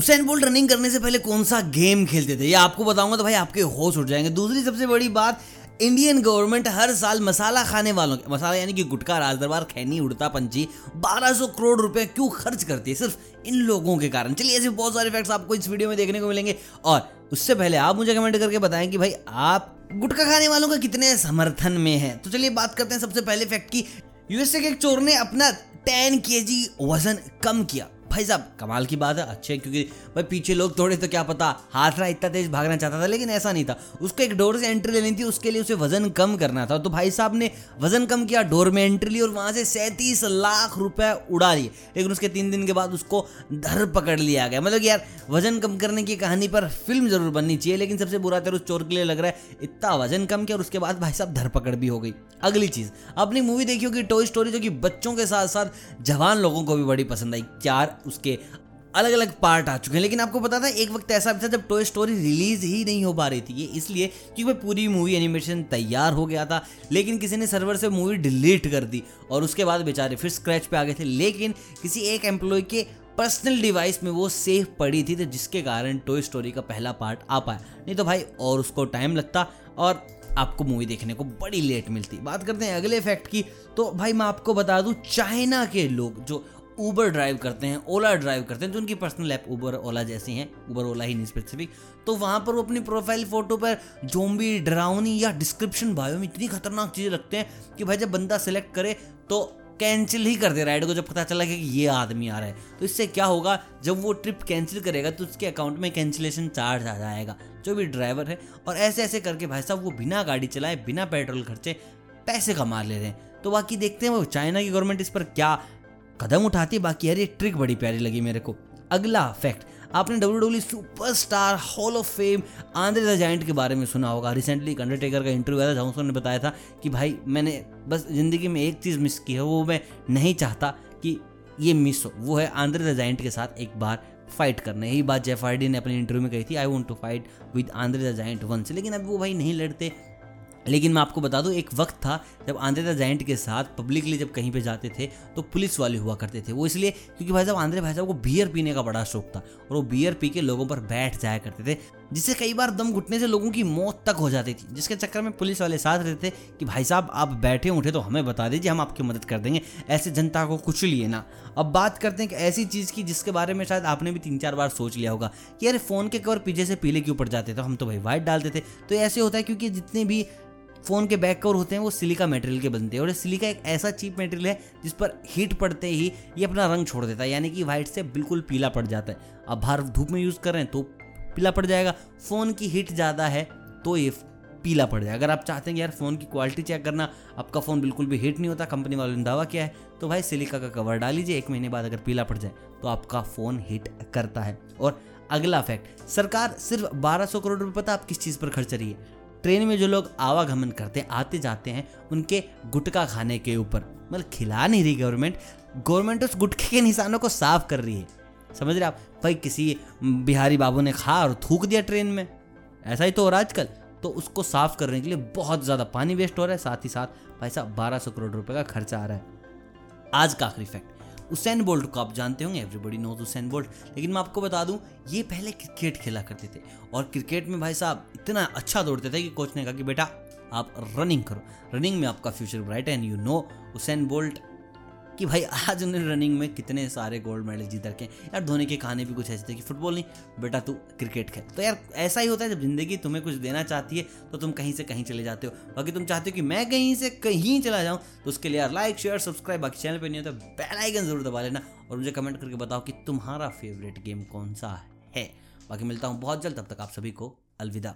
Usain bolt running करने से पहले कौन सा गेम खेलते थे? ये आपको बताऊँगा तो भाई आपके होश उठ जाएँगे। दूसरी सबसे बड़ी बात इंडियन गवर्नमेंट हर साल मसाला खाने वालों के, मसाला यानी कि गुटखा, राजदरबार, खैनी, उड़ता पंची 1200 करोड़ रुपए क्यों खर्च करती है? सिर्फ़ इन लोगों के कारण। चलिए ऐसे बहुत सारे फैक्ट्स आपको इस वीडियो में देखने को मिलेंगे। और उससे पहले आप मुझे कमेंट करके बताएँ कि भाई आप गुटखा खाने वालों का कितने समर्थन में है? तो चलिए बात करते हैं सबसे पहले फैक्ट की। यूएसए के एक चोर ने अपना टेन के वज़न कम किया। भाई साहब, कमाल की बात है, अच्छे क्योंकि भाई पीछे लोग थोड़े तो क्या पता, हाथ रहा, इतना तेज भागना चाहता था, लेकिन ऐसा नहीं था। उसको एक डोर से एंट्री लेनी थी, उसके लिए उसे वज़न कम करना था। तो भाई साहब ने वज़न कम किया, डोर में एंट्री ली और वहाँ से सैंतीस लाख रुपए उड़ा लिए लेकिन उसके तीन दिन के बाद उसको धर पकड़ लिया गया। मतलब यार, वज़न कम करने की कहानी पर फ़िल्म ज़रूर बननी चाहिए, लेकिन सबसे बुरा तेरे उस चोर के लिए लग रहा है, इतना वज़न कम किया और उसके बाद भाई साहब धरपकड़ भी हो गई। अगली चीज़, अपनी मूवी देखी होगी टॉय स्टोरी जो कि बच्चों के साथ साथ जवान लोगों को भी बड़ी पसंद आई। चार उसके अलग अलग पार्ट आ चुके हैं। लेकिन आपको पता था, एक वक्त ऐसा भी था जब टॉय स्टोरी रिलीज़ ही नहीं हो पा रही थी। ये इसलिए क्योंकि भाई पूरी मूवी एनिमेशन तैयार हो गया था, लेकिन किसी ने सर्वर से मूवी डिलीट कर दी और उसके बाद बेचारे फिर स्क्रैच पे आ गए थे। लेकिन किसी एक एम्प्लॉय के पर्सनल डिवाइस में वो सेफ़ पड़ी थी तो जिसके कारण टॉय स्टोरी का पहला पार्ट आ पाया। नहीं तो भाई, और उसको टाइम लगता और आपको मूवी देखने को बड़ी लेट मिलती। बात करते हैं अगले फैक्ट की। तो भाई, मैं आपको बता दूँ चाइना के लोग जो ऊबर ड्राइव करते हैं ओला ड्राइव करते हैं, जो उनकी पर्सनल ऐप ऊबर ओला जैसी हैं ऊबर ओला ही नहीं स्पेसिफिक तो वहाँ पर वो अपनी प्रोफ़ाइल फ़ोटो पर जोम्बी डरावनी या डिस्क्रिप्शन बायो में इतनी खतरनाक चीज़ें रखते हैं कि भाई जब बंदा सेलेक्ट करे तो कैंसिल ही कर दे राइड को जब पता चला कि ये आदमी आ रहा है तो इससे क्या होगा? जब वो ट्रिप कैंसिल करेगा तो उसके अकाउंट में कैंसिलेशन चार्ज आ जाएगा, जो भी ड्राइवर है। और ऐसे ऐसे करके भाई साहब वो बिना गाड़ी चलाए, बिना पेट्रोल खर्चे पैसे कमा ले रहे हैं। तो बाकी देखते हैं वो चाइना की गवर्नमेंट इस पर क्या कदम उठाती बाकी यार, ये ट्रिक बड़ी प्यारी लगी मेरे को। अगला फैक्ट आपने W W superstar hall of fame Andre the Giant के बारे में सुना होगा। रिसेंटली एक अंडरटेकर का इंटरव्यू आया था, जहाँ ने बताया था कि भाई, मैंने बस ज़िंदगी में एक चीज़ मिस की है, वो मैं नहीं चाहता कि ये मिस हो। वो है आंद्रे द जाइंट के साथ एक बार फाइट करना। यही बात जेफ हार्डी ने अपने इंटरव्यू में कही थी I want to fight with Andre the Giant one से लेकिन अब वो भाई नहीं लड़ते। लेकिन मैं आपको बता दूँ, एक वक्त था जब आंध्रे द जाइंट के साथ पब्लिकली जब कहीं पे जाते थे तो पुलिस वाले हुआ करते थे। वो इसलिए क्योंकि भाई साहब आंध्रे भाई साहब को बियर पीने का बड़ा शौक था और वो बियर पी के लोगों पर बैठ जाया करते थे। जिससे कई बार दम घुटने से लोगों की मौत तक हो जाती थी, जिसके चक्कर में पुलिस वाले साथ रहते थे कि, भाई साहब, आप बैठे उठे तो हमें बता दीजिए, हम आपकी मदद कर देंगे, ऐसे जनता को कुछ लिए ना। अब बात करते हैं कि ऐसी चीज़ की जिसके बारे में शायद आपने भी तीन चार बार सोच लिया होगा कि अरे फ़ोन के कवर पीछे से पीले क्यों पड़ जाते तो हम तो भाई वाइट डालते थे। तो ऐसे होता है क्योंकि जितने भी फ़ोन के बैक कवर होते हैं, वो सिलिका मटेरियल के बनते हैं। और सिलिका एक ऐसा चीप मटेरियल है जिस पर हीट पड़ते ही ये अपना रंग छोड़ देता है, यानी कि वाइट से बिल्कुल पीला पड़ जाता है। अब बाहर धूप में यूज़ कर रहे हैं तो पीला पड़ जाएगा। फ़ोन की हीट ज़्यादा है तो ये पीला पड़ जाए अगर आप चाहते हैं यार फ़ोन की क्वालिटी चेक करना, आपका फ़ोन बिल्कुल भी हीट नहीं होता, कंपनी वालों ने दावा किया है तो भाई सिलिका का कवर डाल लीजिए एक महीने बाद अगर पीला पड़ जाए तो आपका फ़ोन हीट करता है। और अगला फैक्ट सरकार सिर्फ़ 1200 करोड़ रुपए, पता आप किस चीज़ पर खर्च रही है ट्रेन में जो लोग आवागमन करते हैं आते जाते हैं, उनके गुटखा खाने के ऊपर मतलब खिला नहीं रही गवर्नमेंट गवर्नमेंट उस गुटखे के निशानों को साफ़ कर रही है। समझ रहे आप? भाई, किसी बिहारी बाबू ने खा और थूक दिया ट्रेन में। ऐसा ही तो हो रहा आजकल। तो उसको साफ़ करने के लिए बहुत ज़्यादा पानी वेस्ट हो रहा है, साथ ही साथ भाई साहब, बारह सौ करोड़ रुपए का खर्चा आ रहा है। आज का आखिरी फैक्ट उसेन बोल्ट को आप जानते होंगे एवरीबडी नोज़ उसेन बोल्ट लेकिन मैं आपको बता दूँ, ये पहले क्रिकेट खेला करते थे। और क्रिकेट में भाई साहब, इतना अच्छा दौड़ते थे कि कोच ने कहा कि बेटा, आप रनिंग करो। रनिंग में आपका फ्यूचर ब्राइट है and you know Usain Bolt कि भाई, आज उन्होंने रनिंग में कितने सारे गोल्ड मेडल जीत रखे यार, धोनी के खाने भी कुछ ऐसे थे कि फुटबॉल नहीं, बेटा तू क्रिकेट खेल। तो यार, ऐसा ही होता है, जब ज़िंदगी तुम्हें कुछ देना चाहती है तो तुम कहीं से कहीं चले जाते हो। बाकी तुम चाहते हो कि मैं कहीं से कहीं चला जाऊँ तो उसके लिए यार लाइक शेयर सब्सक्राइब बाकी चैनल पर नहीं होता बेल आइकन ज़रूर दबा लेना और मुझे कमेंट करके बताओ कि तुम्हारा फेवरेट गेम कौन सा है। बाकी मिलता हूँ बहुत जल्द, तब तक आप सभी को अलविदा।